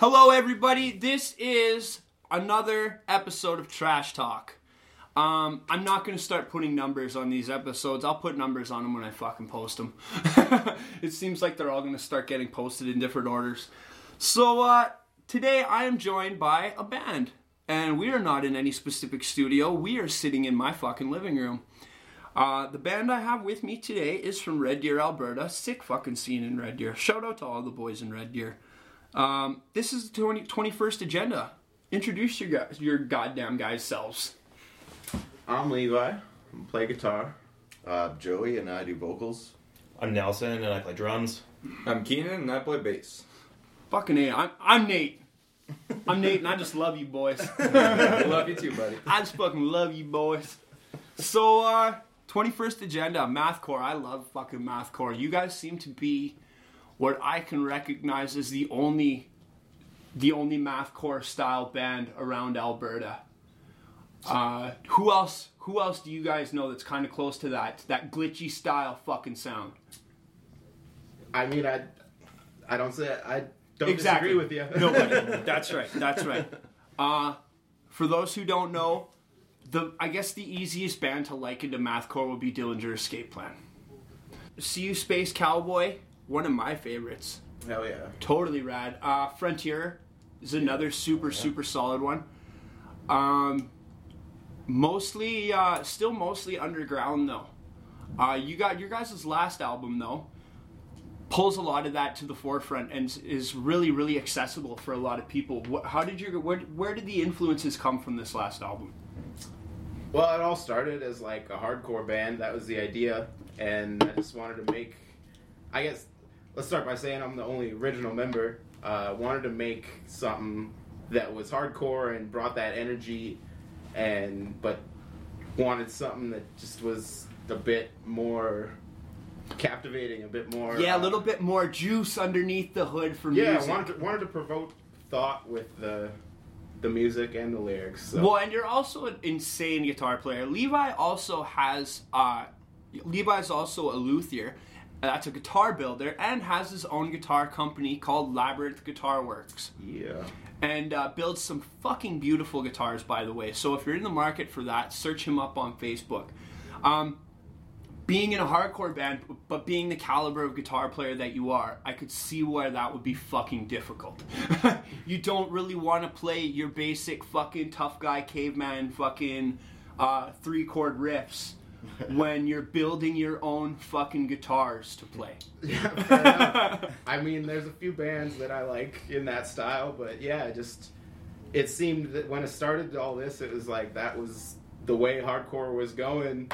Hello, everybody. This is another episode of Trash Talk. Um, I'm not going to start putting numbers on these episodes. I'll put numbers on them when I fucking post them. it seems like they're all going to start getting posted in different orders. So, uh, today I am joined by a band. And we are not in any specific studio. We are sitting in my fucking living room. Uh, the band I have with me today is from Red Deer, Alberta. Sick fucking scene in Red Deer. Shout out to all the boys in Red Deer. Um, this is the 20, 21st agenda. Introduce your guys, your goddamn guys selves. I'm Levi. I play guitar. Uh, Joey and I do vocals. I'm Nelson and I play drums. I'm Keenan and I play bass. Fucking A. I'm, I'm Nate. I'm Nate and I just love you boys. I love you too, buddy. I just fucking love you boys. So, uh, 21st agenda, mathcore. I love fucking mathcore. You guys seem to be what I can recognize as the only the only mathcore style band around Alberta. Uh, who else who else do you guys know that's kind of close to that that glitchy style fucking sound? I mean, I, I don't say I don't Exactly. disagree with you. Nobody. That's right. That's right. Uh, for those who don't know, the I guess the easiest band to liken to mathcore would be Dillinger Escape Plan. See you Space Cowboy, one of my favorites. Hell yeah. Totally rad. Uh, Frontier is another super super solid one. Um, mostly, uh, still mostly underground though. Uh, you got your guys' last album though pulls a lot of that to the forefront and is really really accessible for a lot of people. What, how did you where where did the influences come from this last album? Well, it all started as like a hardcore band. That was the idea, and I just wanted to make. I guess let's start by saying I'm the only original member. Uh, wanted to make something that was hardcore and brought that energy, and but wanted something that just was a bit more captivating, a bit more. Yeah, a uh, little bit more juice underneath the hood for Yeah, music. I wanted to, wanted to provoke thought with the the music and the lyrics. So. Well, and you're also an insane guitar player. Levi also has uh, Levi's also a luthier. That's a guitar builder and has his own guitar company called Labyrinth Guitar Works. yeah, and uh, builds some fucking beautiful guitars, by the way. So if you're in the market for that, search him up on Facebook. Um, being in a hardcore band, but being the caliber of guitar player that you are, I could see where that would be fucking difficult. you don't really want to play your basic fucking tough guy caveman fucking uh, three chord riffs when you're building your own fucking guitars to play. yeah. I mean, there's a few bands that I like in that style, but yeah, just it seemed that when it started all this, it was like that was the way hardcore was going.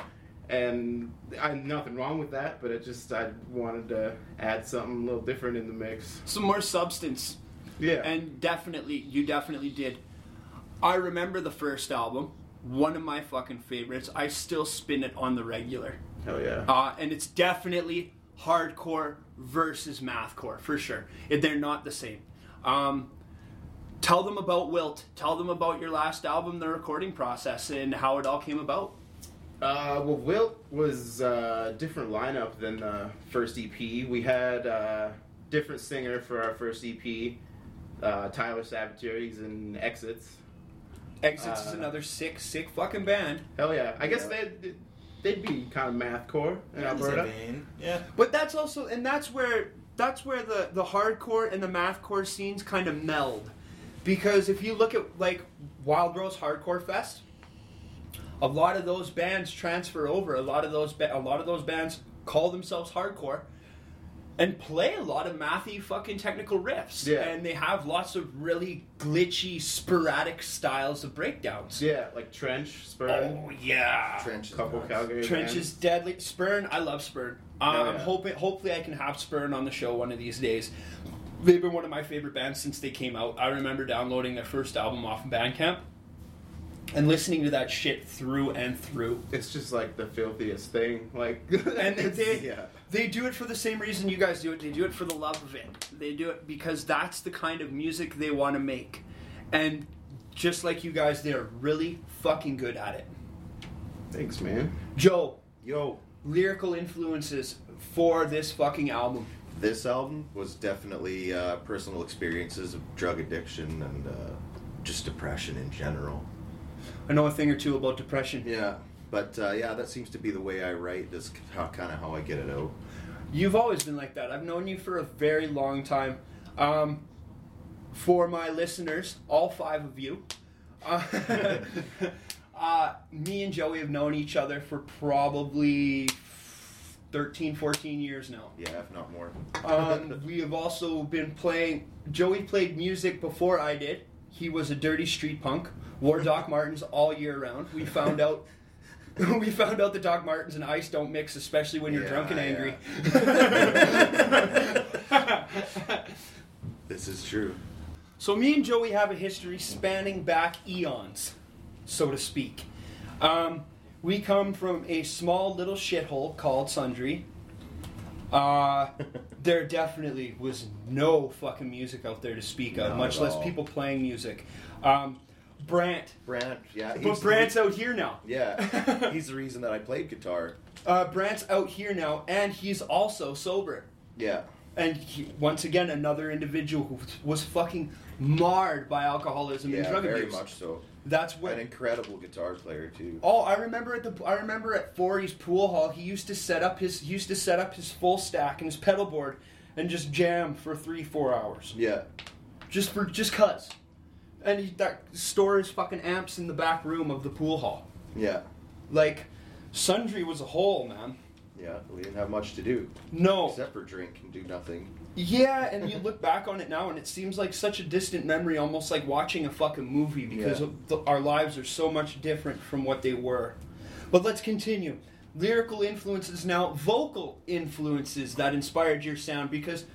And I nothing wrong with that, but it just I wanted to add something a little different in the mix. Some more substance. Yeah, And definitely, you definitely did. I remember the first album, one of my fucking favorites. I still spin it on the regular. hell yeah. Uh, and it's definitely hardcore versus mathcore, for sure. If They're not the same. Um, tell them about Wilt. Tell them about your last album, the recording process, and how it all came about. Uh, well, Wilt was a different lineup than the first EP. We had a different singer for our first EP, uh, Tyler Sabatieri's in Exits. Exits is Uh, another sick, sick fucking band. Hell yeah! I guess they'd they'd be kind of mathcore in Alberta. Yeah. But that's also, and that's where that's where the the hardcore and the mathcore scenes kind of meld, because if you look at like Wild Rose Hardcore Fest, a lot of those bands transfer over. A lot of those ba- a lot of those bands call themselves hardcore, and play a lot of mathy fucking technical riffs. Yeah. and they have lots of really glitchy, sporadic styles of breakdowns. Yeah, like Trench, Spurn, Oh yeah. Trench. is couple nice. Calgary Trench bands. is deadly. Spurn, I love Spurn. Uh, Oh, I'm hoping, hopefully, I can have Spurn on the show one of these days. They've been one of my favorite bands since they came out. I remember downloading their first album off of Bandcamp and listening to that shit through and through. It's just like the filthiest thing. Like, And they, yeah, they do it for the same reason you guys do it. They do it for the love of it. They do it because that's the kind of music they want to make. And just like you guys, they're really fucking good at it. thanks, man. Joe, Yo, lyrical influences for this fucking album. This album was definitely uh, personal experiences of drug addiction and uh, just depression in general. I know a thing or two about depression. Yeah, but uh, yeah, that seems to be the way I write. That's how, kind of how I get it out. You've always been like that. I've known you for a very long time. Um, for my listeners, all five of you, uh, uh, me and Joey have known each other for probably 13, 14 years now. Yeah, if not more. Um, we have also been playing. Joey played music before I did. He was a dirty street punk. Wore Doc Martens all year round. We found out. we found out that Doc Martens and ice don't mix, especially when you're Yeah, drunk and angry. this is true. so me and Joey have a history spanning back eons, so to speak. Um, we come from a small little shithole called Sundre. Uh, there definitely was no fucking music out there to speak of, Not much at less all. people playing music. Um, Brant, Brant, yeah, but he's Brant's out here now. yeah, he's the reason that I played guitar. Uh, Brant's out here now, and he's also sober. Yeah, And he, once again, another individual who was fucking marred by alcoholism and yeah, drug very abuse. much so. That's what An incredible guitar player too. Oh, I remember at the I remember at Forey's pool hall. He used to set up his he used to set up his full stack and his pedal board and just jam for three four hours Yeah, just for just cuz. And he that store his fucking amps in the back room of the pool hall. yeah, Like, Sundre was a hole, man. yeah. We didn't have much to do No. except for drink and do nothing. Yeah, and you look back on it now, and it seems like such a distant memory, almost like watching a fucking movie, because Yeah. the, our lives are so much different from what they were. But let's continue. Lyrical influences now, vocal influences that inspired your sound, because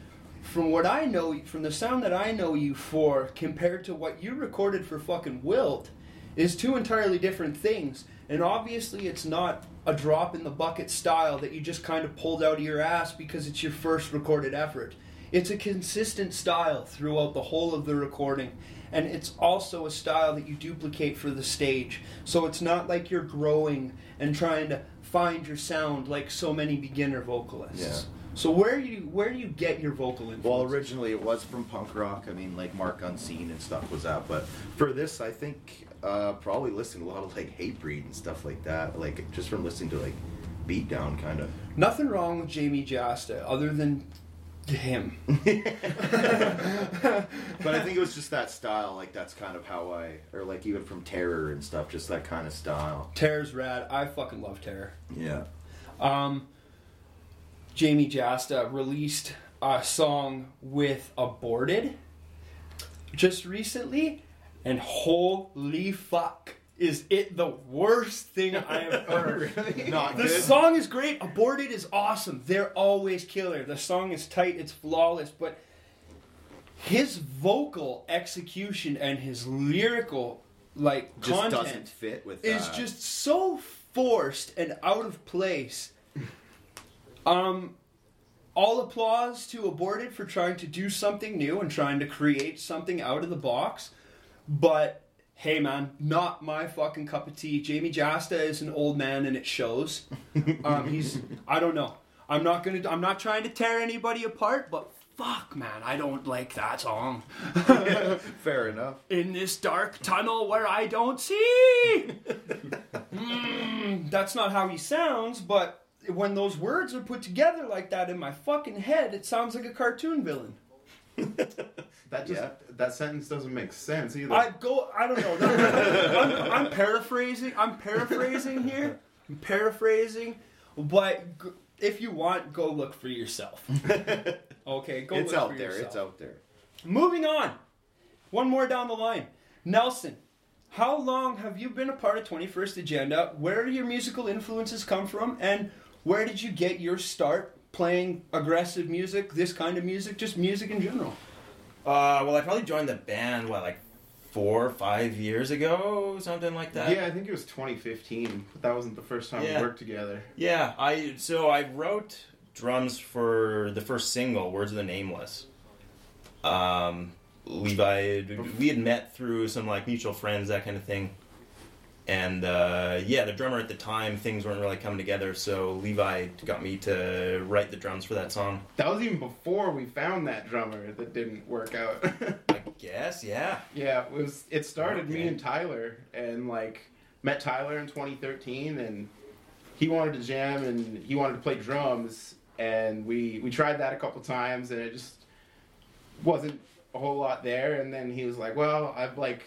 from what I know, from the sound that I know you for, compared to what you recorded for fucking Wilt, is two entirely different things. And obviously, it's not a drop in the bucket style that you just kind of pulled out of your ass because it's your first recorded effort. It's a consistent style throughout the whole of the recording. And it's also a style that you duplicate for the stage. So it's not like you're growing and trying to find your sound like so many beginner vocalists. Yeah. So where do you where do you get your vocal influence? Well, originally it was from punk rock. I mean, like Mark Unseen and stuff was that. But for this, I think uh, probably listening to a lot of like Hatebreed and stuff like that. Like just from listening to like Beatdown, kind of. Nothing wrong with Jamey Jasta other than him. but I think it was just that style. Like that's kind of how I, or like even from Terror and stuff, just that kind of style. Terror's rad. I fucking love Terror. Yeah. Um, Jamey Jasta released a song with Aborted just recently, and holy fuck, is it the worst thing I have heard. Not The good. song is great. Aborted is awesome. They're always killer. The song is tight. It's flawless. But his vocal execution and his lyrical like just content doesn't fit with. is that. just so forced and out of place. Um, all applause to Aborted for trying to do something new and trying to create something out of the box. But hey, man, not my fucking cup of tea. Jamey Jasta is an old man and it shows. Um, he's I don't know. I'm not gonna. I'm not trying to tear anybody apart, but fuck, man, I don't like that song. fair enough. In this dark tunnel where I don't see. Mm, that's not how he sounds, but when those words are put together like that in my fucking head, it sounds like a cartoon villain. That just Yeah. that sentence doesn't make sense either. I go. I don't know. I'm, I'm paraphrasing. I'm paraphrasing here. I'm paraphrasing, but g- if you want, go look for yourself. Okay, go. it's look out for there. yourself. It's out there. Moving on. One more down the line. Nelson, how long have you been a part of 21st Agenda? Where do your musical influences come from? And where did you get your start playing aggressive music, this kind of music, just music in general? Uh, well, I probably joined the band what like four, or five years ago, something like that. yeah, I think it was 2015, but that wasn't the first time Yeah. we worked together. Yeah, I so I wrote drums for the first single, "Words of the Nameless." Um, Levi, we had met through some like mutual friends, that kind of thing, And uh, yeah, the drummer at the time, things weren't really coming together, so Levi got me to write the drums for that song. That was even before we found that drummer that didn't work out. I guess, yeah. yeah, it was. It started me and Tyler, and like met Tyler in 2013, and he wanted to jam and he wanted to play drums, and we we tried that a couple times, and it just wasn't a whole lot there. And then he was like, "Well, I've like."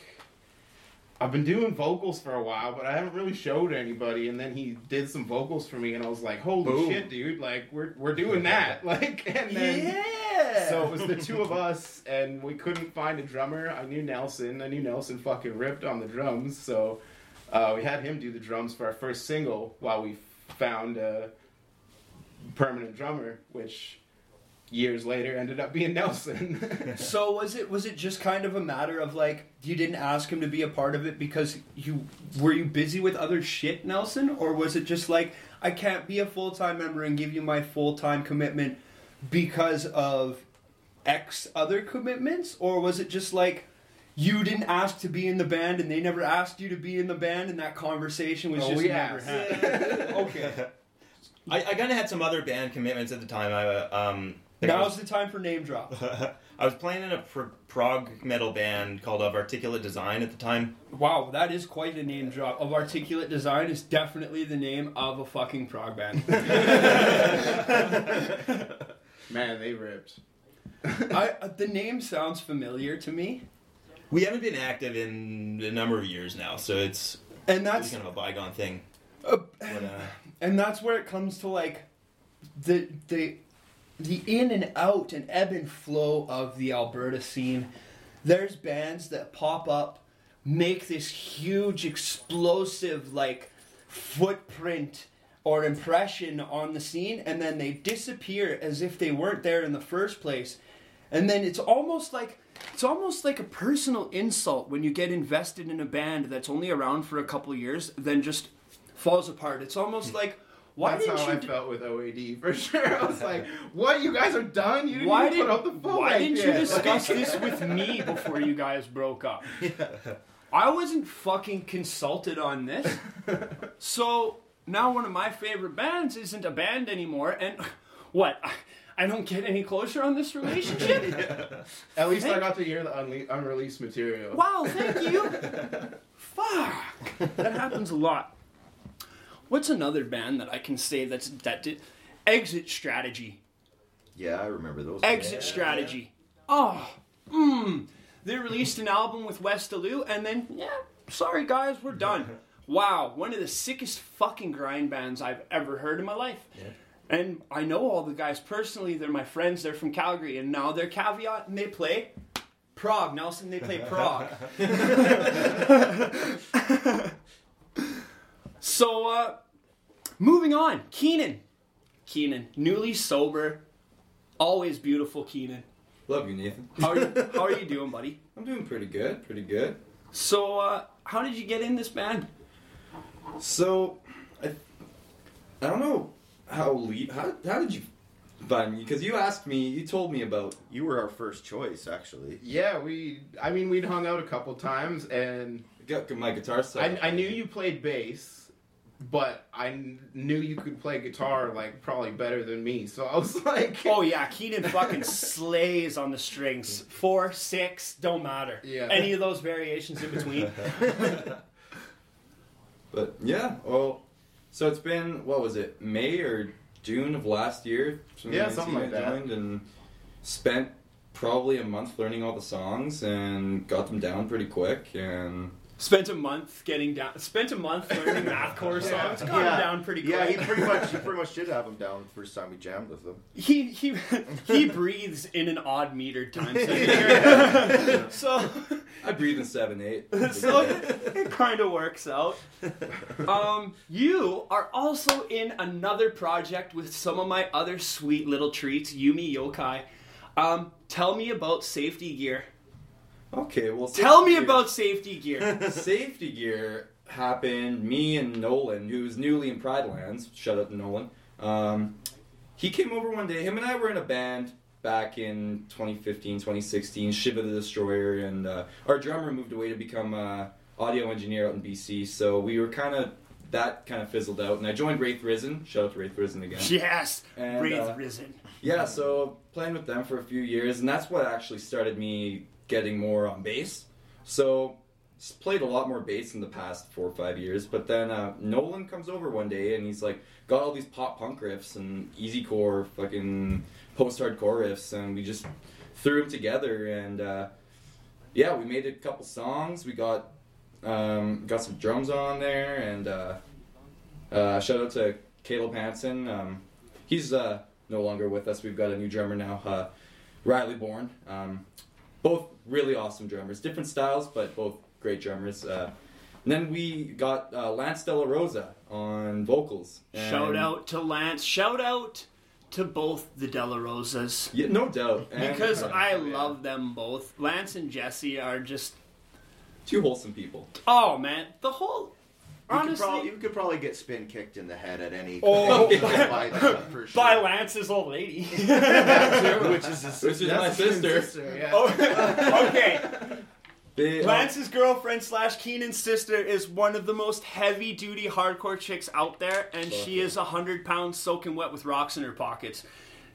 I've been doing vocals for a while, but I haven't really showed anybody. And then he did some vocals for me, and I was like, "Holy Boom. shit, dude! Like we're we're doing that!" Like, and then yeah! so it was the two of us, and we couldn't find a drummer. I knew Nelson. I knew Nelson fucking ripped on the drums, so uh, we had him do the drums for our first single while we found a permanent drummer, which years later ended up being Nelson. So was it was it just kind of a matter of like you didn't ask him to be a part of it because you were you busy with other shit, Nelson, or was it just like I can't be a full time member and give you my full time commitment because of X other commitments, or was it just like you didn't ask to be in the band and they never asked you to be in the band and that conversation was Oh, just we never asked. had? okay, I, I kind of had some other band commitments at the time. I uh, um, I think I now's was, the time for name drop. I was playing in a pro- prog metal band called Of Articulate Design at the time. Wow, that is quite a name drop. Of Articulate Design is definitely the name of a fucking prog band. Man, they ripped. I, uh, the name sounds familiar to me, We haven't been active in a number of years now, so it's, and it's that's kind of a bygone thing. uh, But, uh, and that's where it comes to like the the the in and out and ebb and flow of the Alberta scene. There's bands that pop up, make this huge explosive like footprint or impression on the scene, and then they disappear as if they weren't there in the first place. And then it's almost like it's almost like a personal insult when you get invested in a band that's only around for a couple years, then just falls apart. It's almost hmm. like why That's didn't how you? I d- felt with OAD for sure. I was like, "What? You guys are done? You didn't why even did put out the full why didn't you discuss this with me before you guys broke up? I wasn't fucking consulted on this. So now one of my favorite bands isn't a band anymore, and what? I- don't get any closer on this relationship. At least I got to hear the unle- unreleased material. Wow, thank you. Fuck, that happens a lot. What's another band that I can say that's that did? Exit Strategy. Yeah, I remember those. Exit Strategy. Oh, mmm. They released an album with West Alou, and then yeah, sorry guys, we're done. Wow, one of the sickest fucking grind bands I've ever heard in my life. Yeah. And I know all the guys personally. They're my friends. They're from Calgary, and now they're caveat, and they play prog. Nelson, they play prog. so, uh, moving on. Keenan. Keenan, newly sober, always beautiful. Keenan, Love you, Nathan. how are you, how are you doing, buddy? I'm doing pretty good, pretty good. So, uh, how did you get in this band? So, I, I don't know how le- how how did you find me? Because you asked me, you told me about. You were our first choice, actually. Yeah, we. I mean, we'd hung out a couple times, and Got my guitar set. I, I knew you played bass, but I knew you could play guitar like probably better than me. So I was like, Oh yeah, Keenan fucking slays on the strings. Four, six, don't matter. Yeah. Any of those variations in between. But yeah, well, so it's been what was it, May or June of last year? Yeah, something like I that. joined And spent probably a month learning all the songs and got them down pretty quick. And Spent a month getting down. Spent a month learning mathcore songs. Got him down pretty quick. Yeah, he pretty much he pretty much did have him down the first time we jammed with him. he he he breathes in an odd metered time signature. so I breathe in seven eight. so it kind of works out. Um, you are also in another project with some of my other sweet little treats, Yumi Yokai. Um, tell me about safety gear. Okay, well, Tell me gear- about safety gear. safety gear happened. Me and Nolan, who's newly in Pride Lands, shout out to Nolan. Um, he came over one day. Him and I were in a band back in 2015, 2016, Shiva the Destroyer, and uh, our drummer moved away to become uh, audio engineer out in BC. So we were kind of that kind of fizzled out, and I joined Wraith Risen. Shout out to Wraith Risen again. Yes, And, Wraith uh, Risen. Yeah, so playing with them for a few years, and that's what actually started me getting more on bass. So played a lot more bass in the past four or five years, but then uh, Nolan comes over one day and he's like got all these pop punk riffs and easy core fucking post hardcore riffs, and we just threw them together and uh, yeah, we made a couple songs. We got um, got some drums on there, and uh, uh, shout out to Caleb Hanson. Um, he's uh, no longer with us. We've got a new drummer now, uh, Riley Bourne. Um, both really awesome drummers, different styles, but both great drummers. Uh, and then we got uh, Lance Della Rosa on vocals. Shout out to Lance. Shout out to both the Della Rosas. Yeah, no doubt. And- Because I yeah. love them both. Lance and Jesse are just two wholesome people. oh man, the whole You could, honestly probably, you could probably get spin kicked in the head at any Oh. by for sure. by Lance's old lady. which is his Which is my That's his sister. yeah. Oh, okay. They- Lance's girlfriend slash Keenan's sister is one of the most heavy duty hardcore chicks out there, and she is a hundred pounds soaking wet with rocks in her pockets.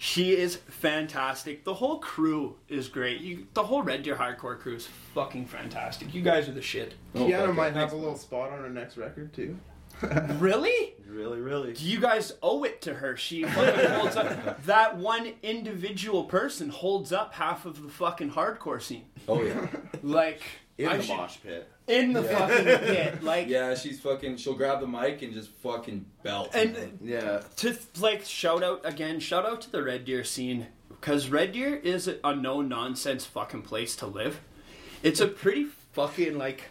She is fantastic. The whole crew is great. You, the whole Red Deer hardcore crew is fucking fantastic. You guys are the shit. Oh, Kiana okay. might have a little spot on her next record too. Really? really, really. Do you guys owe it to her. She holds up. That one individual person holds up half of the fucking hardcore scene. Oh yeah. Like In I the should- mosh pit. in the fucking pit. Like Yeah, she's fucking. She'll grab the mic and just fucking belt. and Yeah. to like shout out again, shout out to the Red Deer scene because Red Deer is a, a no nonsense fucking place to live. It's a pretty fucking like.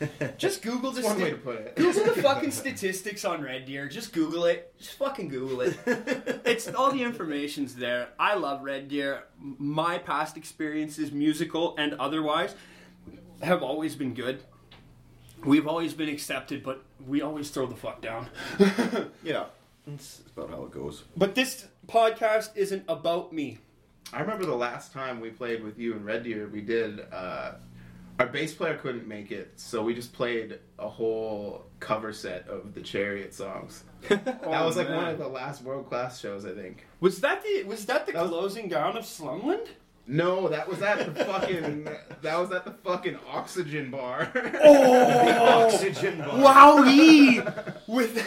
Just Google the That's one way sti- to put it. Google the fucking statistics on Red Deer. Just Google it. Just fucking Google it. It's all the information's there. I love Red Deer. My past experiences, musical and otherwise, have always been good. We've always been accepted, but we always throw the fuck down. Yeah. That's about how it goes. But this podcast isn't about me. I remember the last time we played with you in Red Deer, we did. Uh, our bass player couldn't make it, so we just played a whole cover set of the Chariot songs. that was like man. one of the last world class shows, I think. Was that the was that the That was- closing down of Slumland? No, that was at the fucking. that was at the fucking Oxygen Bar. Oh, Oxygen bar. wowee! With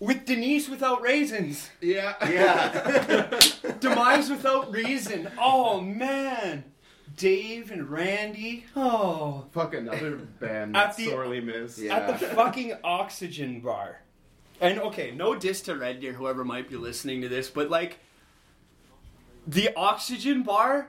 with Denise without raisins, yeah. Yeah. Demise without reason. Oh man, Dave and Randy. Oh, Fuck another band At the- sorely missed. Yeah. at the fucking Oxygen Bar. And okay, no diss to Red Deer, whoever might be listening to this, but like, the Oxygen Bar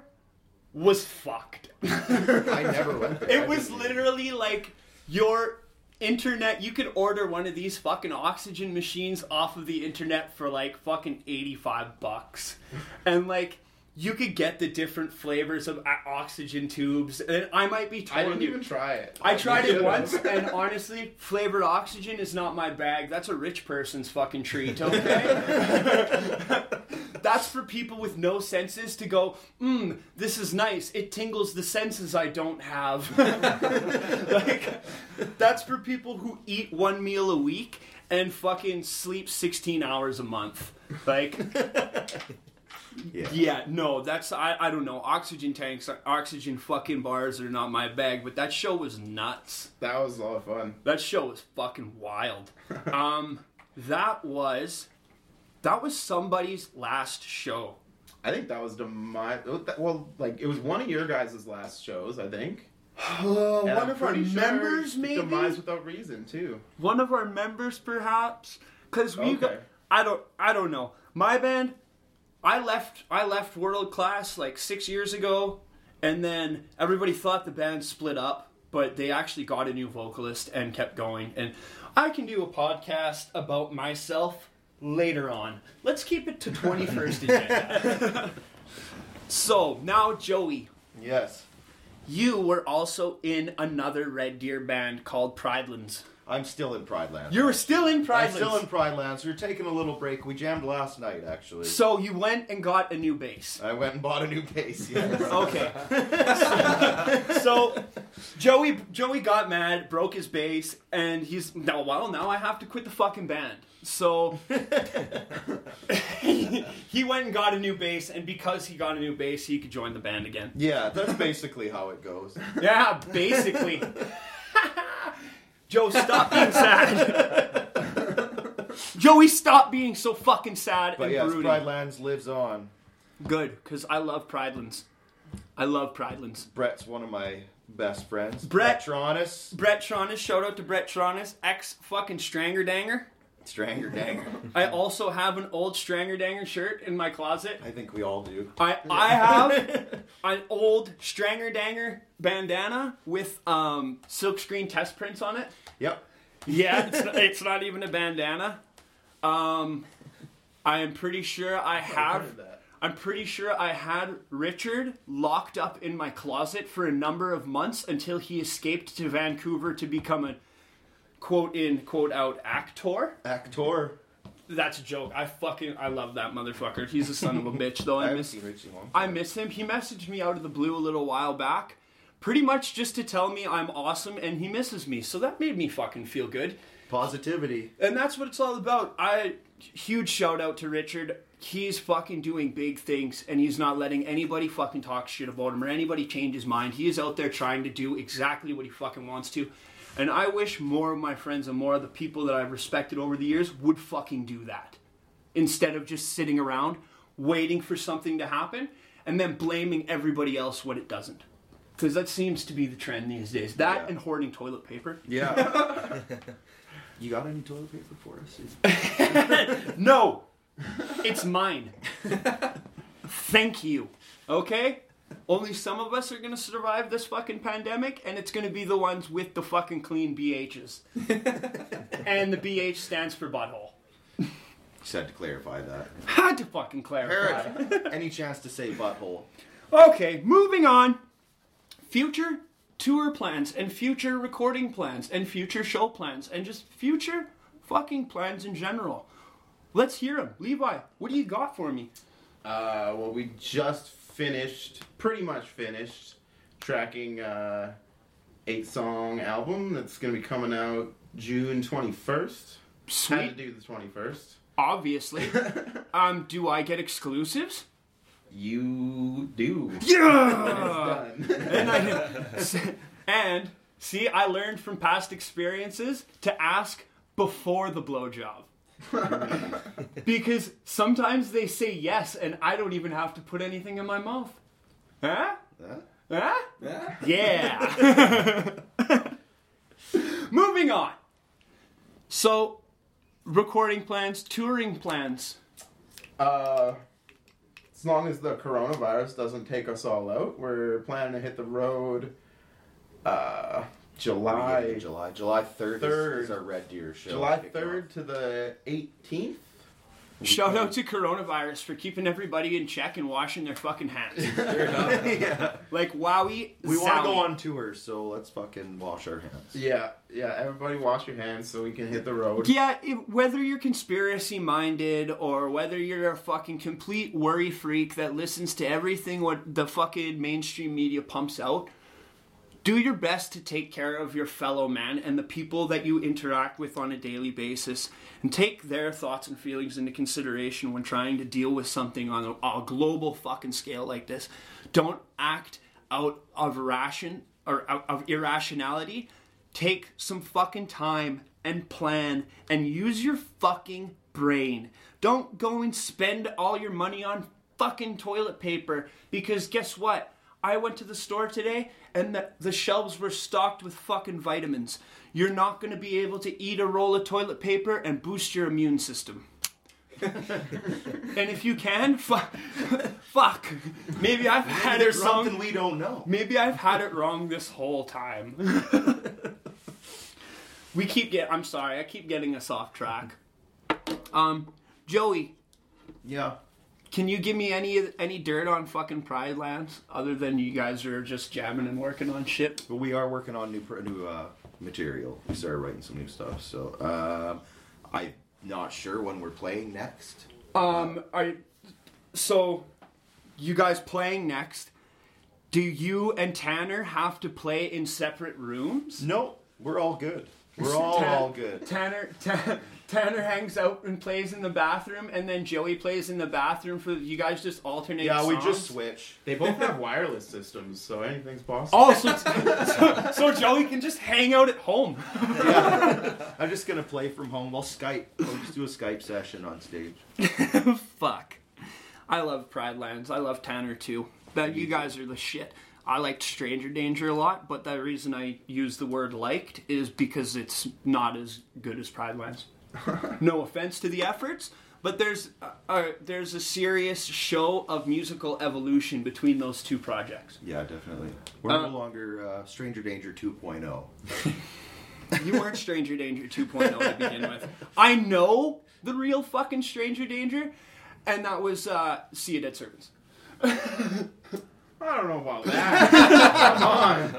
was fucked. I never went there. It was literally like your internet. You could order one of these fucking oxygen machines off of the internet for like fucking 85 bucks. And like, you could get the different flavors of uh, oxygen tubes. And I might be I telling didn't you. even try it. I tried it once, and honestly, flavored oxygen is not my bag. That's a rich person's fucking treat, okay? That's for people with no senses to go, mmm, this is nice. It tingles the senses I don't have. like, that's for people who eat one meal a week and fucking sleep 16 hours a month. Like, Yeah. yeah, no, that's I, I don't know. Oxygen tanks, oxygen fucking bars are not my bag, but that show was nuts. That was a lot of fun. That show was fucking wild. um, that was that was somebody's last show. I think that was the my Well, like it was one of your guys' last shows, I think. Uh, And one I'm of our sure members, maybe Demise without reason too. one of our members, perhaps, because we. Got, I don't. I don't know. My band. I left. I left World Class like six years ago, and then everybody thought the band split up, but they actually got a new vocalist and kept going. And I can do a podcast about myself later on. Let's keep it to twenty first agenda. so now, Joey, Yes. you were also in another Red Deer band called Pridelands. I'm still in Pride Lands. You're still in Pride I'm still in Pride Lands. We are taking a little break. We jammed last night, actually. So you went and got a new bass. I went and bought a new bass. Yes. Okay. so Joey Joey got mad, broke his bass, and he's now well now I have to quit the fucking band. So he went and got a new bass, and because he got a new bass, he could join the band again. Yeah, that's basically how it goes. Yeah, basically. Joe, stop being sad. Joey, stop being so fucking sad But and yes, brooding. Pride Lands lives on. Good, because I love Pridelands. I love Pridelands. Brett's one of my best friends. Brett- Tronis. Brett Tronis, shout out to Brett Tronis, ex fucking Stranger Danger. Stranger Danger. I also have an old Stranger Danger shirt in my closet. I think we all do. I I have an old Stranger Danger bandana with um, silkscreen test prints on it. Yep. Yeah, it's not, it's not even a bandana. Um, I am pretty sure I have. I'm pretty sure I had Richard locked up in my closet for a number of months until he escaped to Vancouver to become a quote in quote out actor. Actor. That's a joke. I fucking I love that motherfucker. He's a son of a bitch though. I I miss long. I miss him. He messaged me out of the blue a little while back, pretty much just to tell me I'm awesome and he misses me. So that made me fucking feel good. Positivity. And that's what it's all about. I huge shout out to Richard. He's fucking doing big things and he's not letting anybody fucking talk shit about him or anybody change his mind. He is out there trying to do exactly what he fucking wants to. And I wish more of my friends and more of the people that I've respected over the years would fucking do that. Instead of just sitting around waiting for something to happen and then blaming everybody else when it doesn't. Because that seems to be the trend these days. That Yeah. and hoarding toilet paper. Yeah. you got any toilet paper for us? No, it's mine. Thank you. Okay? Only some of us are gonna survive this fucking pandemic, and it's gonna be the ones with the fucking clean BHs. and the BH stands for butthole. Just had to clarify that. Had to fucking clarify. Eric, any chance to say butthole? Okay, moving on. Future tour plans and future recording plans and future show plans and just future fucking plans in general. Let's hear them. Levi, what do you got for me? Uh, well, we just finished, pretty much finished, tracking uh, eight song album that's gonna be coming out June twenty first. Had to do the twenty first. Obviously. um, do I get exclusives? You do. Yeah! And, I, and see, I learned from past experiences to ask before the blowjob. because sometimes they say yes, and I don't even have to put anything in my mouth. Huh? Huh? Huh? Yeah. Moving on. So, recording plans, touring plans. Uh, as long as the coronavirus doesn't take us all out, we're planning to hit the road. Uh, July July. July 3rd, Third. Is, is our Red Deer show. July kicking third to the eighteenth. Shout out to coronavirus for keeping everybody in check and washing their fucking hands. yeah. like wowie. We want to go on tour, so let's fucking wash our hands. Yeah, yeah. Everybody, wash your hands so we can hit the road. Yeah, if, whether you're conspiracy minded or whether you're a fucking complete worry freak that listens to everything what the fucking mainstream media pumps out, do your best to take care of your fellow man and the people that you interact with on a daily basis and take their thoughts and feelings into consideration when trying to deal with something on a, a global fucking scale like this. Don't act out of irration or out of irrationality. Take some fucking time and plan and use your fucking brain. Don't go and spend all your money on fucking toilet paper because guess what? I went to the store today and the, the shelves were stocked with fucking vitamins. You're not going to be able to eat a roll of toilet paper and boost your immune system. and if you can, fuck, fuck. Maybe I've had There's it wrong. something we don't know. Maybe I've had it wrong this whole time. we keep get. I'm sorry. I keep getting us off track. Um, Joey, Yeah. Can you give me any any dirt on fucking Pride Lands other than you guys are just jamming and working on shit? But we are working on new new uh, material. We started writing some new stuff, so um, I'm not sure when we're playing next. Um, are so you guys playing next? Do you and Tanner have to play in separate rooms? No, we're all good. We're all Tan- all good. Tanner Ta- Tanner hangs out and plays in the bathroom, and then Joey plays in the bathroom. For you guys just alternate. Yeah, we just switch. They both have wireless systems, so anything's possible. Oh, so, so, so Joey can just hang out at home. I'm just gonna play from home. I'll Skype. I'll just do a Skype session on stage. Fuck. I love Pride Lands. I love Tanner too. That you guys are the shit. I liked Stranger Danger a lot, but the reason I use the word liked is because it's not as good as Pride Lands. no offense to the efforts, but there's uh, uh, there's a serious show of musical evolution between those two projects. Yeah, definitely. We're Uh, no longer uh, Stranger Danger oh. 2.0. You weren't Stranger Danger 2.0 to begin with. I know the real fucking Stranger Danger, and that was uh, Sea of Dead Serpents. I don't know about that. Come on.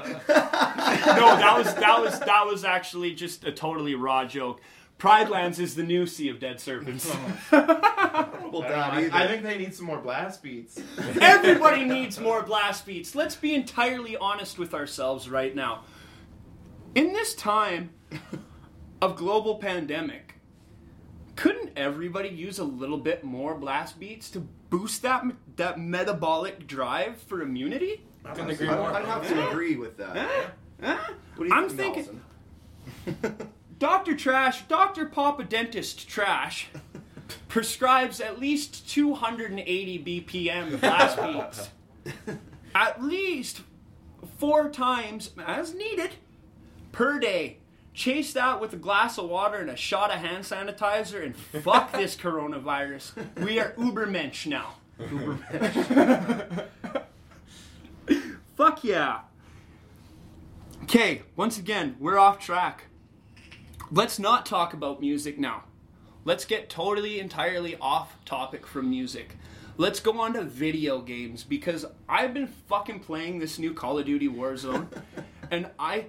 no, that was that was that was actually just a totally raw joke. Pride Lands is the new Sea of Dead Serpents. Oh. Well, I, don't I- either. I think they need some more blast beats. Everybody needs more blast beats. Let's be entirely honest with ourselves right now. In this time of global pandemic, couldn't everybody use a little bit more blast beats to boost that that metabolic drive for immunity? Couldn't agree I- more. I'd have to agree with that. Huh? Huh? What do you I'm think, thinking- Nelson? Dr. Trash, Dr. Papa Dentist Trash prescribes at least 280 BPM blast beats. At least four times as needed per day. Chase that with a glass of water and a shot of hand sanitizer and fuck this coronavirus. We are Ubermensch now. fuck yeah. Okay, once again, we're off track. Let's not talk about music now. Let's get totally, entirely off topic from music. Let's go on to video games because I've been fucking playing this new Call of Duty Warzone and I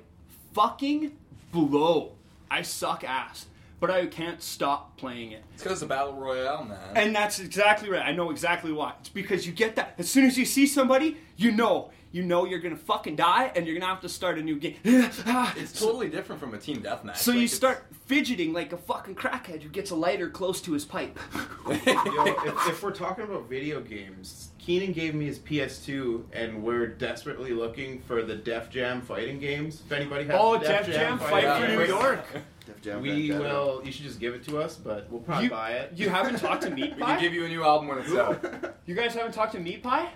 fucking blow. I suck ass, but I can't stop playing it. It's because of Battle Royale, man. And that's exactly right. I know exactly why. It's because you get that. As soon as you see somebody, you know. You know you're gonna fucking die and you're gonna have to start a new game. it's totally different from a team deathmatch. So Like, you it's- start fidgeting like a fucking crackhead who gets a lighter close to his pipe. Yo, if, if we're talking about video games, Keenan gave me his PS2, and we're desperately looking for the Def Jam fighting games. If anybody has oh, the Def Jam, fight yeah, for. New York. Def Jam we Vendetta. will. You should just give it to us, but we'll probably You, buy it. you haven't talked to Meat Pie. We can give you a new album when it's out. You guys haven't talked to Meat Pie?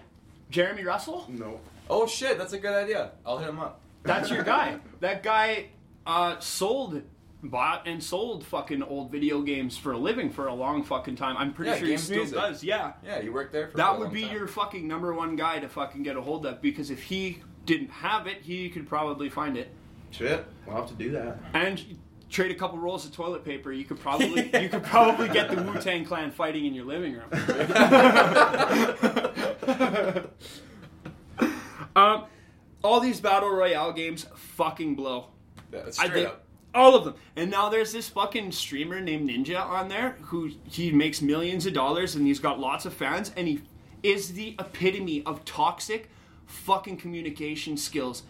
Jeremy Russell? no. Oh shit, that's a good idea. I'll hit him up. That's your guy. That guy uh, sold, bought and sold fucking old video games for a living for a long fucking time. I'm pretty Yeah, sure he still Music. does. Yeah. Yeah, you worked there for a That would be time. your fucking number one guy to fucking get a hold of because if he didn't have it, he could probably find it. Shit, we'll have to do that. and trade a couple rolls of toilet paper, you could probably you could probably get the Wu Tang Clan fighting in your living room. um, all these battle royale games fucking blow. Yeah, I up. All of them, and now there's this fucking streamer named Ninja on there who he makes millions of dollars and he's got lots of fans and he is the epitome of toxic fucking communication skills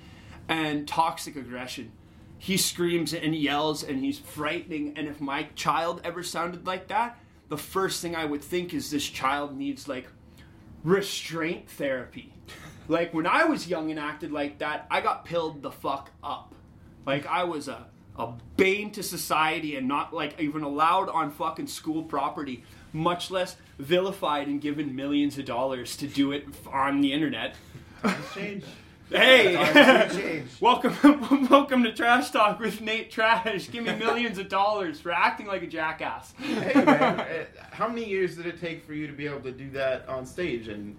and toxic aggression. He screams and yells and he's frightening. And if my child ever sounded like that, the first thing I would think is this child needs like restraint therapy. Like when I was young and acted like that, I got pilled the fuck up. Like I was a a bane to society and not like even allowed on fucking school property, much less vilified and given millions of dollars to do it on the internet. Change. Hey, Times do change. welcome, welcome to Trash Talk with Nate Trash. Give me millions of dollars for acting like a jackass. hey man, uh, how many years did it take for you to be able to do that on stage and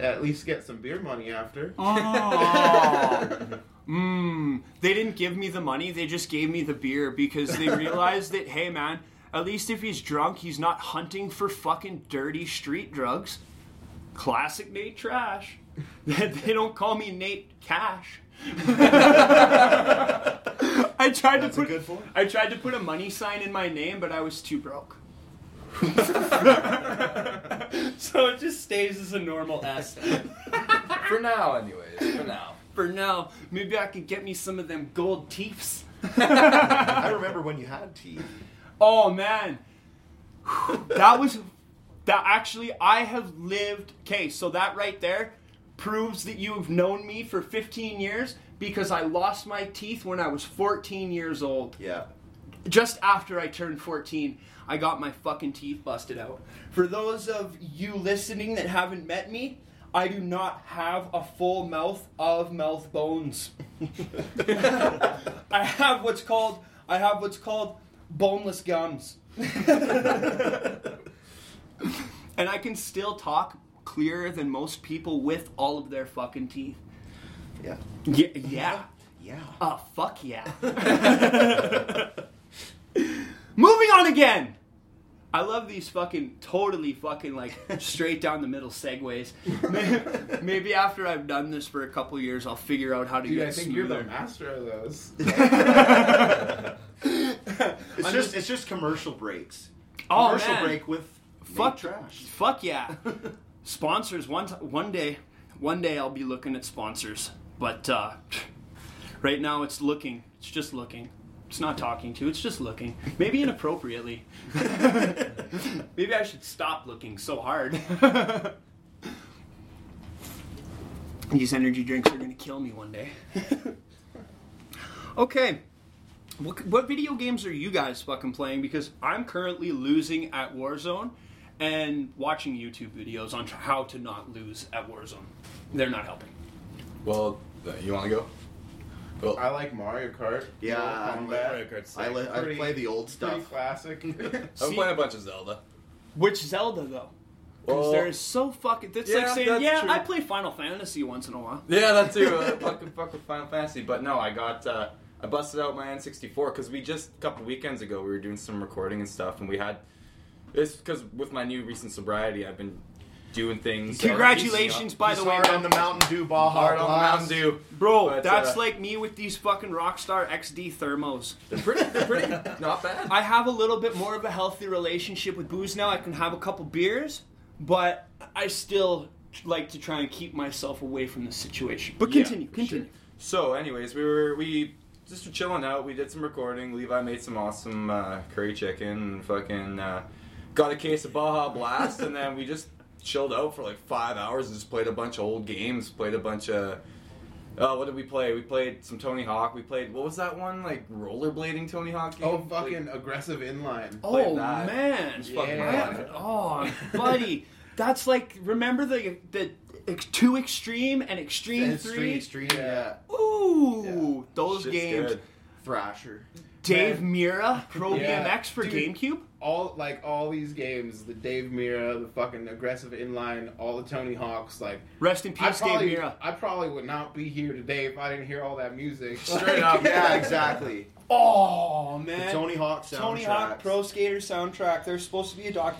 at least get some beer money after? Oh. Mmm. They didn't give me the money, they just gave me the beer because they realized that, hey man, at least if he's drunk, he's not hunting for fucking dirty street drugs. Classic Nate Trash. they don't call me Nate Cash. I tried That's to a good point. I tried to put a money sign in my name, but I was too broke. so it just stays as a normal S. For now, anyways. For now. For now, maybe I could get me some of them gold teeths. I remember when you had teeth. Oh man, that was that. Actually, I have lived. Okay, so that right there proves that you have known me for 15 years because I lost my teeth when I was 14 years old. Yeah. Just after I turned 14, I got my fucking teeth busted out. For those of you listening that haven't met me, I do not have a full mouth of mouth bones. I have what's called I have what's called boneless gums. and I can still talk clearer than most people with all of their fucking teeth. Yeah. Yeah, yeah. Yeah. Uh, fuck yeah. Moving on again. I love these fucking totally fucking like straight down the middle segues. Maybe, maybe after I've done this for a couple years, I'll figure out how to Dude, get I think you're the master of those. It's just it's just commercial breaks. Oh, commercial man. break with Fuck trash. Fuck yeah. sponsors. One t- one day, one day I'll be looking at sponsors. But uh, right now it's looking. It's just looking. It's not talking to. It's just looking. Maybe inappropriately. Maybe I should stop looking so hard. These energy drinks are gonna kill me one day. okay. What, what video games are you guys fucking playing? Because I'm currently losing at Warzone and watching YouTube videos on how to not lose at Warzone. They're not helping. Well, uh, you want to go? Well, I like Mario Kart. Yeah, I'm Kombat. Mario Kart's sick. I, li- I Pretty- play the old Pretty stuff. classic. I'm See- playing a bunch of Zelda. Which Zelda though? Because Well- they're so fucking. That's Yeah, like saying, that's yeah, true. I play Final Fantasy once in a while. Yeah, that too. Uh, fucking fuck with Final Fantasy. But no, I got uh, I busted out my N64 because we just a couple weekends ago we were doing some recording and stuff, and we had it's because with my new recent sobriety, I've been doing things. Congratulations, by the way, Hard on the Mountain Dew ball. hard on the Mountain Dew, bro. But, that's uh, like me with these fucking Rockstar XD thermos. They're pretty. They're pretty. Not bad. I have a little bit more of a healthy relationship with booze now. I can have a couple beers, but I still like to try and keep myself away from this situation. But continue, for continue. sure. So, anyways, we were we just were chilling out. We did some recording. Levi made some awesome uh, curry chicken and fucking uh, got a case of Baja Blast, and then we just chilled out for like five hours and just played a bunch of old games. Played a bunch of. Uh, what did we play? We played some Tony Hawk. We played what was that one like rollerblading Tony Hawk game? oh, Like- fucking aggressive inline. Oh that. man, Yeah. oh buddy, that's like remember the the two extreme and extreme And three. Extreme, Extreme, yeah. Ooh, those Shit's games. good. Thrasher. Dave Man. Mirra Pro Yeah. BMX for Dude. GameCube. All like all these games, the Dave Mirra, the fucking aggressive inline, all the Tony Hawks, like Rest in I peace, Dave Mirra. I probably would not be here today if I didn't hear all that music. Straight up. Yeah, exactly. Oh The man, Tony Hawk soundtrack. Tony Hawk Pro Skater soundtrack. There's supposed to be a doc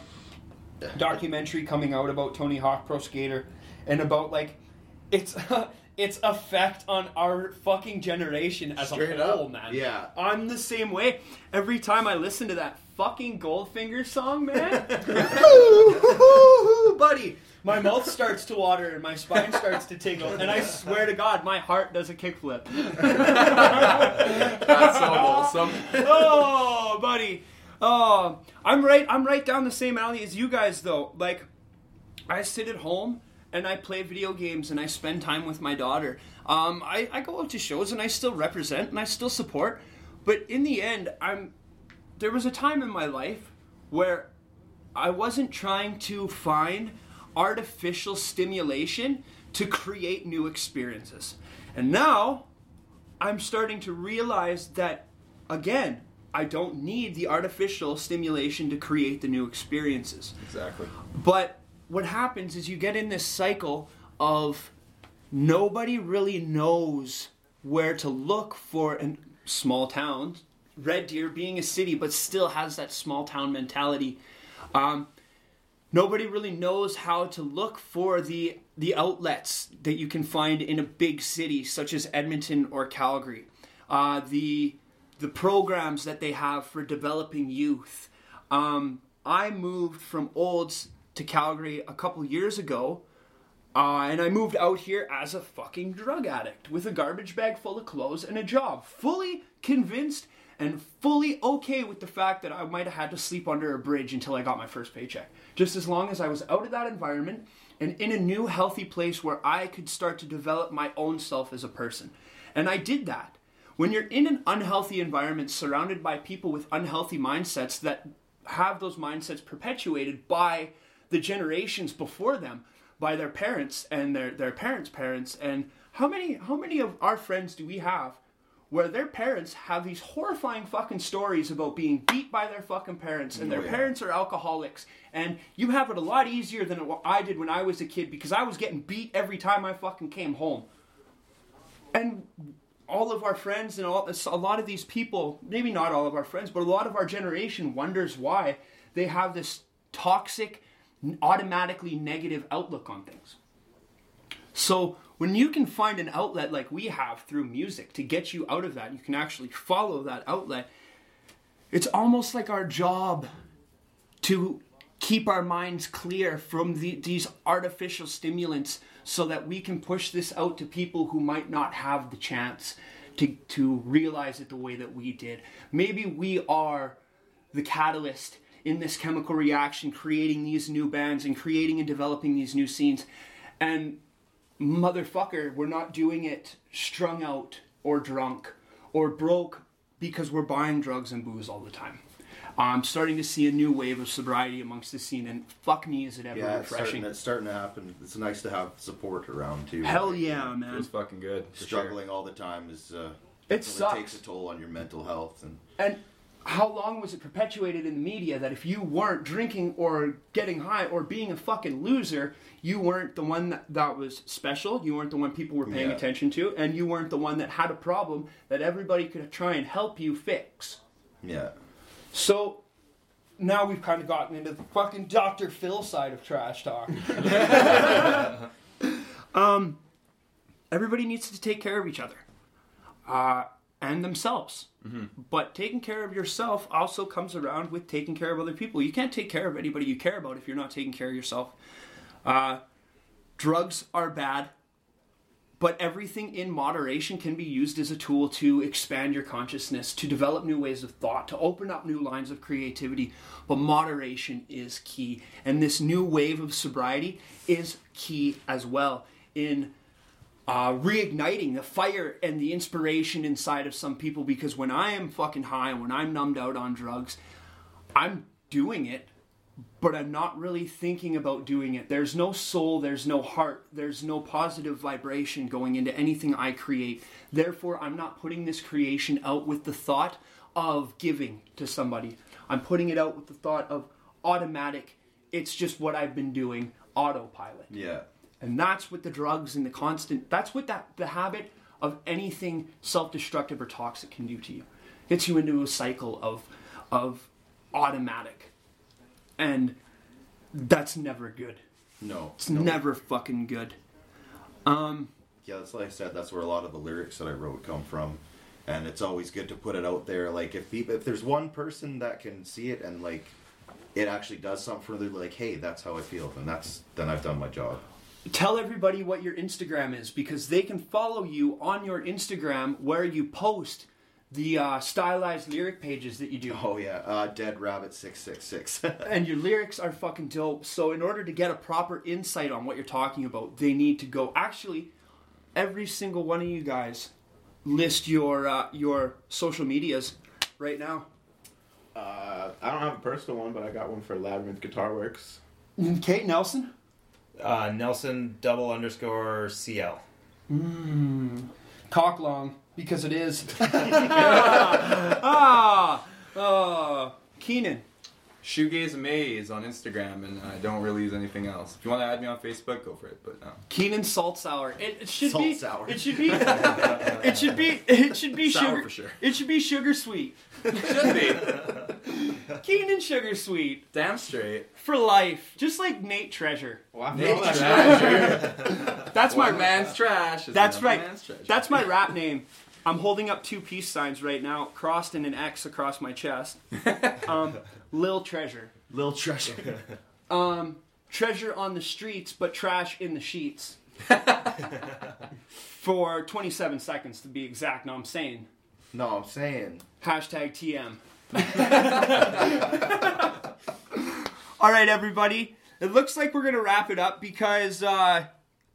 documentary coming out about Tony Hawk Pro Skater and about like its its effect on our fucking generation as Straight a whole, up. man. Yeah. I'm the same way. Every time I listen to that fucking Goldfinger song, man, Ooh, buddy, my mouth starts to water and my spine starts to tingle, and I swear to God, my heart does a kickflip. That's so wholesome. oh, buddy. Oh, I'm right. I'm right down the same alley as you guys, though. Like, I sit at home and I play video games and I spend time with my daughter. Um, I, I go out to shows and I still represent and I still support. But in the end, I'm. There was a time in my life where I wasn't trying to find artificial stimulation to create new experiences. And now I'm starting to realize that, again, I don't need the artificial stimulation to create the new experiences. Exactly. But what happens is you get in this cycle of nobody really knows where to look for a small town. Red Deer being a city, but still has that small town mentality. Um, nobody really knows how to look for the the outlets that you can find in a big city such as Edmonton or Calgary. Uh, the the programs that they have for developing youth. Um, I moved from Olds to Calgary a couple years ago Uh, and I moved out here as a fucking drug addict with a garbage bag full of clothes and a job, fully convinced and fully okay with the fact that I might have had to sleep under a bridge until I got my first paycheck. Just as long as I was out of that environment and in a new healthy place where I could start to develop my own self as a person. And I did that. When you're in an unhealthy environment surrounded by people with unhealthy mindsets that have those mindsets perpetuated by the generations before them, by their parents and their, their parents' parents, and how many how many of our friends do we have where their parents have these horrifying fucking stories about being beat by their fucking parents and their Oh, yeah. parents are alcoholics and you have it a lot easier than what I did when I was a kid because I was getting beat every time I fucking came home. And all of our friends and all, a lot of these people, maybe not all of our friends, but a lot of our generation wonders why they have this toxic, automatically negative outlook on things. So when you can find an outlet like we have through music to get you out of that, you can actually follow that outlet. It's almost like our job to keep our minds clear from the, these artificial stimulants so that we can push this out to people who might not have the chance to, to realize it the way that we did. Maybe we are the catalyst in this chemical reaction, creating these new bands and creating and developing these new scenes. And motherfucker, we're not doing it strung out or drunk or broke because we're buying drugs and booze all the time. I'm starting to see a new wave of sobriety amongst the scene, and fuck me, is it ever Yeah, it's starting, refreshing. it's starting to happen. It's nice to have support around too. Hell Like, yeah, man. It's fucking good. for sure. Struggling all the time is uh, It sucks. takes a toll on your mental health and And how long was it perpetuated in the media that if you weren't drinking or getting high or being a fucking loser, you weren't the one that, that was special, you weren't the one people were paying Yeah. attention to, and you weren't the one that had a problem that everybody could try and help you fix. yeah. So now we've kind of gotten into the fucking Dr. Phil side of trash talk. um, everybody needs to take care of each other uh, and themselves. But taking care of yourself also comes around with taking care of other people. You can't take care of anybody you care about if you're not taking care of yourself. Uh, drugs are bad but everything in moderation can be used as a tool to expand your consciousness, to develop new ways of thought, to open up new lines of creativity. But moderation is key. And this new wave of sobriety is key as well in uh, reigniting the fire and the inspiration inside of some people. Because when I am fucking high and when I'm numbed out on drugs, I'm doing it, but I'm not really thinking about doing it. There's no soul, there's no heart, there's no positive vibration going into anything I create. Therefore, I'm not putting this creation out with the thought of giving to somebody. I'm putting it out with the thought of automatic, it's just what I've been doing, autopilot. Yeah. And that's what the drugs and the constant that's what that the habit of anything self-destructive or toxic can do to you. Gets you into a cycle of of automatic. And that's never good. No. It's no. never fucking good. Um Yeah, that's like I said. That's where a lot of the lyrics that I wrote come from, and it's always good to put it out there. Like if people, if there's one person that can see it and like it actually does something for them, like, hey, that's how I feel, then that's then I've done my job. Tell everybody what your Instagram is because they can follow you on your Instagram where you post the uh, stylized lyric pages that you do. Oh yeah, uh, Dead Rabbit six six six. and your lyrics are fucking dope. So in order to get a proper insight on what you're talking about, they need to go. Actually, every single one of you guys list your uh, your social medias right now. Uh, I don't have a personal one, but I got one for Labyrinth Guitar Works. Kate Nelson. Uh, Nelson double underscore CL. Cock long because it is. ah, ah, Keenan. Shoegaze Maze on Instagram, and I don't really use anything else. If you want to add me on Facebook, go for it. But no. Keenan salt sour. It, it should Salt be. sour. It should be. it should be. It should be Sour sugar. for sure. It should be sugar sweet. It should be. Keenan sugar sweet Damn straight. for life, just like Nate Treasure. Well, after Nate all that Treasure. That's my One man's trash. Is That's another right. Man's treasure. That's my rap name. I'm holding up two peace signs right now, crossed in an X across my chest. Um, Lil Treasure. Lil treasure. Um, treasure on the streets, but trash in the sheets. For 27 seconds to be exact. No, I'm saying No, I'm saying. hashtag TM. All right, everybody. It looks like we're gonna wrap it up because uh,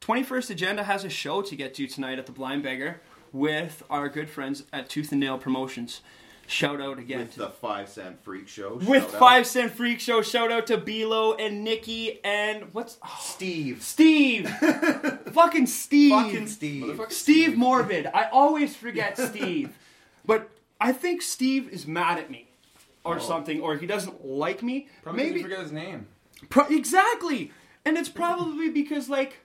21st Agenda has a show to get to tonight at the Blind Beggar with our good friends at Tooth and Nail Promotions. Shout out again With to the five cent freak show. with out. Five Cent Freak Show. Shout out to Bilo and Nikki and what's oh, Steve. Steve, fucking Steve, Fucking Steve. Steve Morbid. I always forget Steve, but I think Steve is mad at me or oh. something, or he doesn't like me. Probably Maybe forget his name. Pro- exactly, and it's probably because like.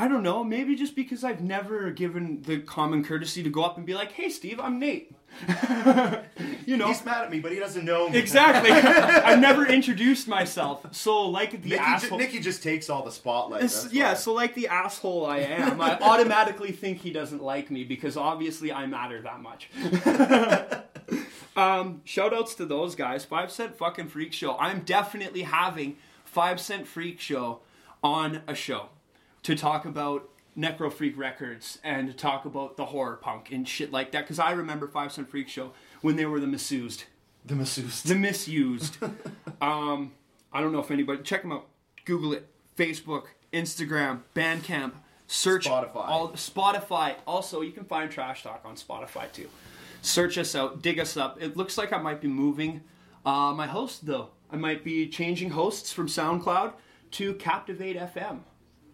I don't know, maybe just because I've never given the common courtesy to go up and be like, hey, Steve, I'm Nate. you know? He's mad at me, but he doesn't know me. Exactly. I've never introduced myself. So, like the Nikki, ju- asshole. Nikki just takes all the spotlight. Yeah, why. so like the asshole I am, I automatically think he doesn't like me because obviously I matter that much. um, shout outs to those guys. Five Cent fucking Freak Show. I'm definitely having Five Cent Freak Show on a show to talk about Necro Freak Records and talk about the horror punk and shit like that. Because I remember Five Cent Freak Show when they were the misused. the misused. The misused. um, I don't know if anybody check them out. Google it. Facebook, Instagram, Bandcamp. Search Spotify. all Spotify. Also, you can find Trash Talk on Spotify too. Search us out. Dig us up. It looks like I might be moving uh, my host though. I might be changing hosts from SoundCloud to Captivate FM.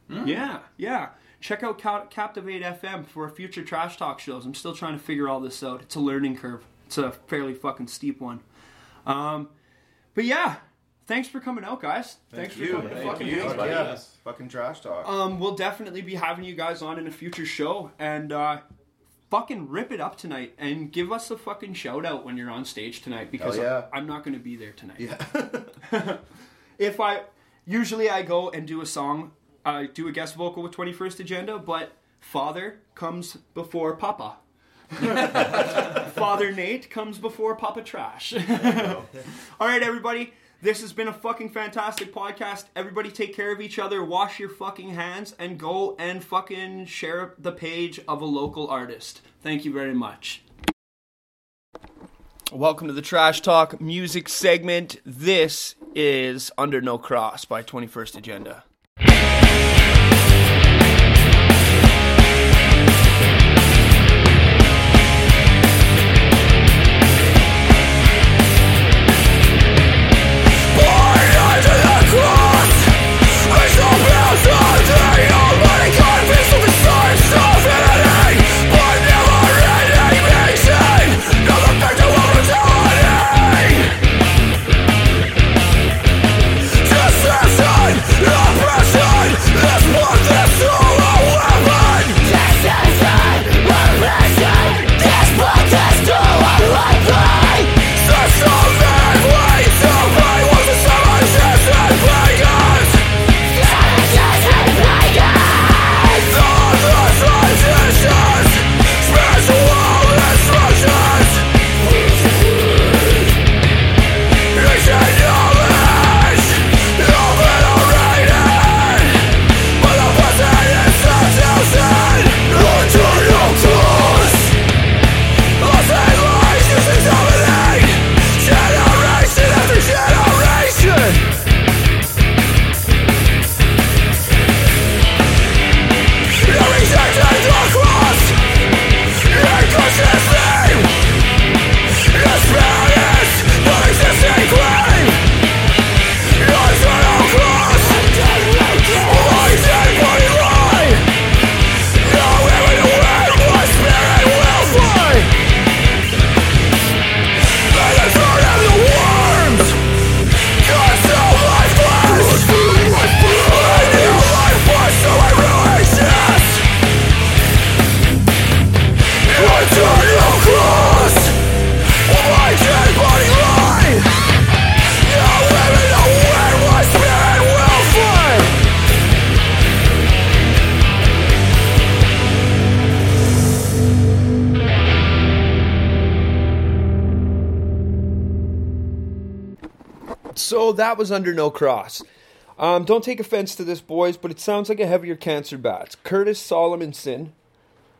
Yeah, yeah. Check out Captivate FM for future Trash Talk shows. I'm still trying to figure all this out. It's a learning curve. It's a fairly fucking steep one. Um, but yeah, thanks for coming out, guys. thanks you. for coming. Thank fucking you. Hanks. Oh, buddy. yeah. Fucking trash talk. Um, we'll definitely be having you guys on in a future show, and uh, fucking rip it up tonight, and give us a fucking shout out when you're on stage tonight because yeah. I'm not going to be there tonight. yeah. if I usually I go and do a song, I do a guest vocal with 21st Agenda, but Father comes before Papa. Father Nate comes before Papa Trash. All right, everybody. This has been a fucking fantastic podcast. Everybody take care of each other, wash your fucking hands, and go and fucking share the page of a local artist. Thank you very much. Welcome to the Trash Talk music segment. This is Under No Cross by 21st Agenda. So that was Under No Cross. Um, don't take offense to this, boys, but it sounds like a heavier cancer bats. Curtis Solomonson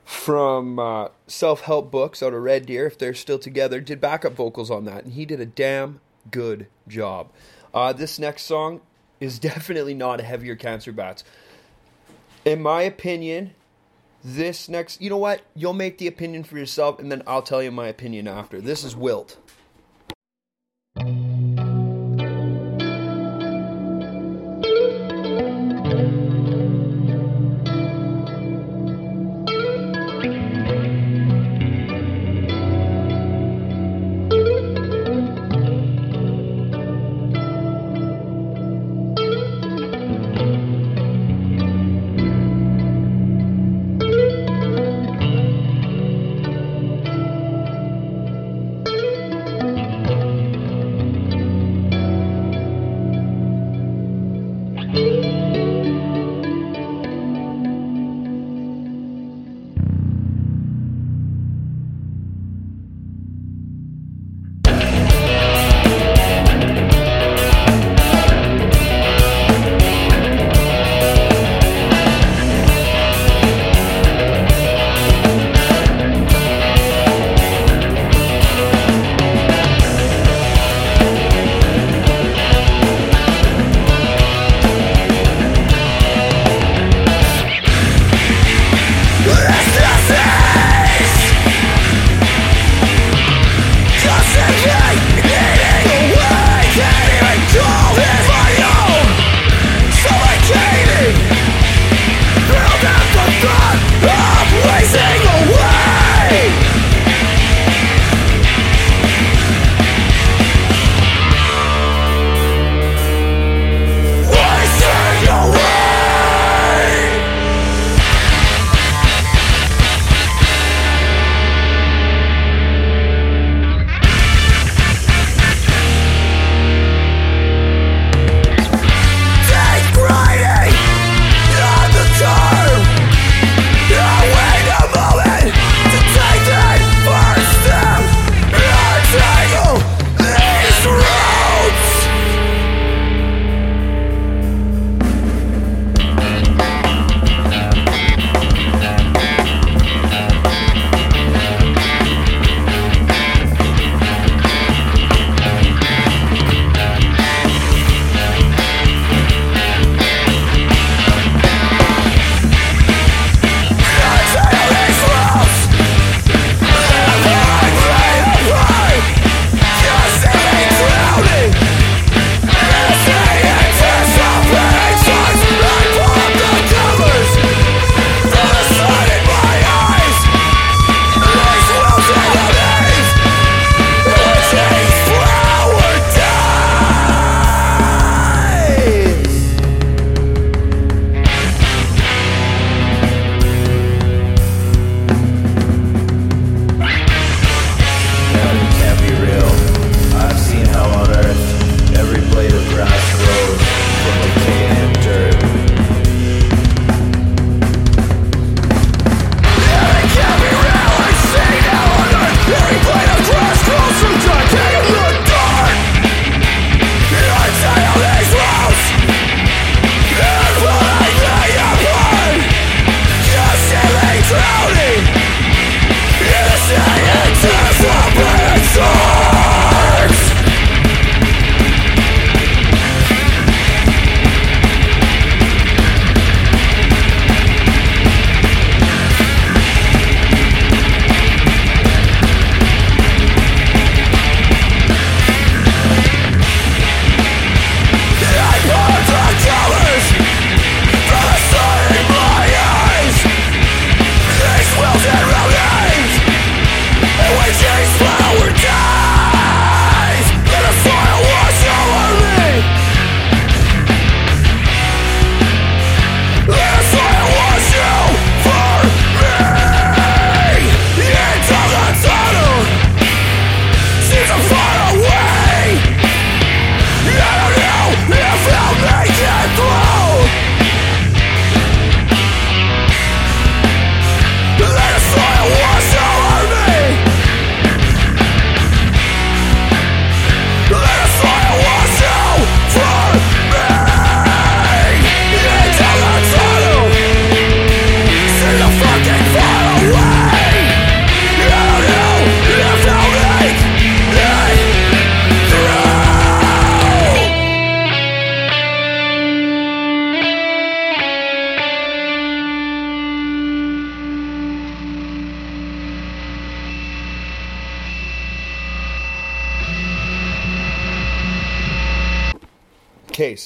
from uh, Self Help Books out of Red Deer, if they're still together, did backup vocals on that, and he did a damn good job. Uh, this next song is definitely not a heavier cancer bats. In my opinion, this next, you know what? You'll make the opinion for yourself, and then I'll tell you my opinion after. This is Wilt.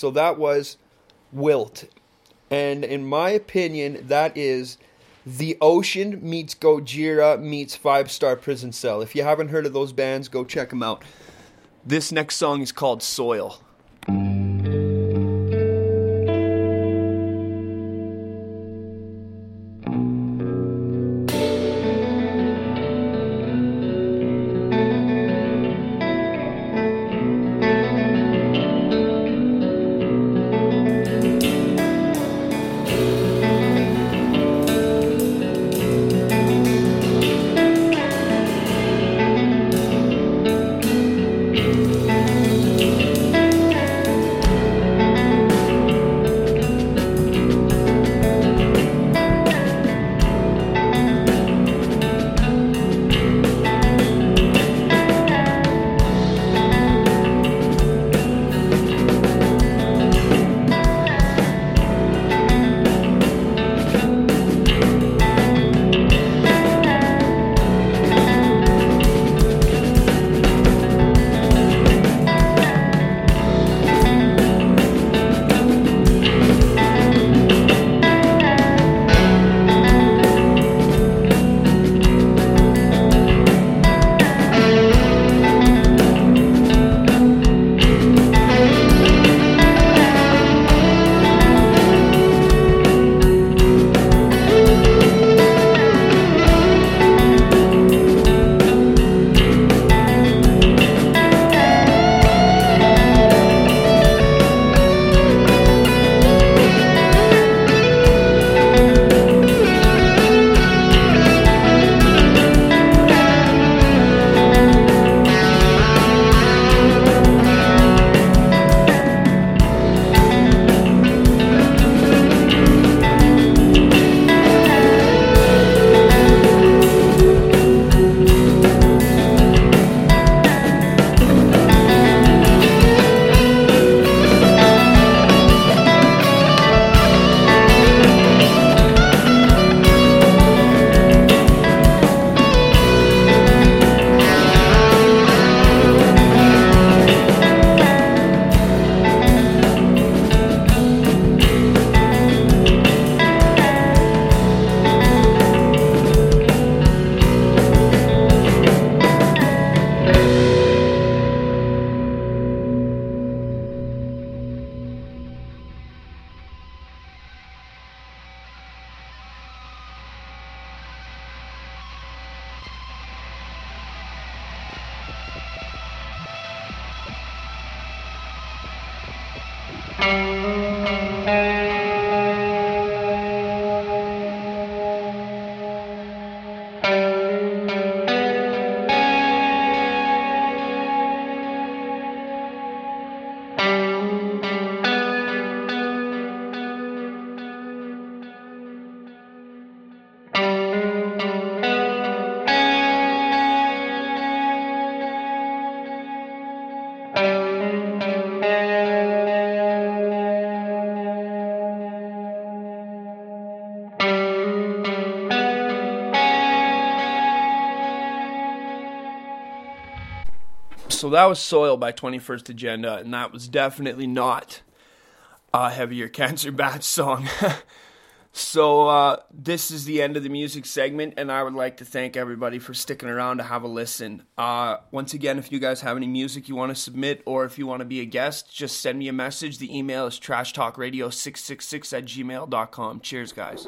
So that was Wilt. And in my opinion, that is The Ocean meets Gojira meets Five Star Prison Cell. If you haven't heard of those bands, go check them out. This next song is called Soil. That was Soil by 21st Agenda, and that was definitely not a heavier Cancer Bats song. so uh, this is the end of the music segment, and I would like to thank everybody for sticking around to have a listen. Uh, once again, if you guys have any music you want to submit, or if you want to be a guest, just send me a message. The email is trashtalkradio666 at gmail.com. Cheers, guys.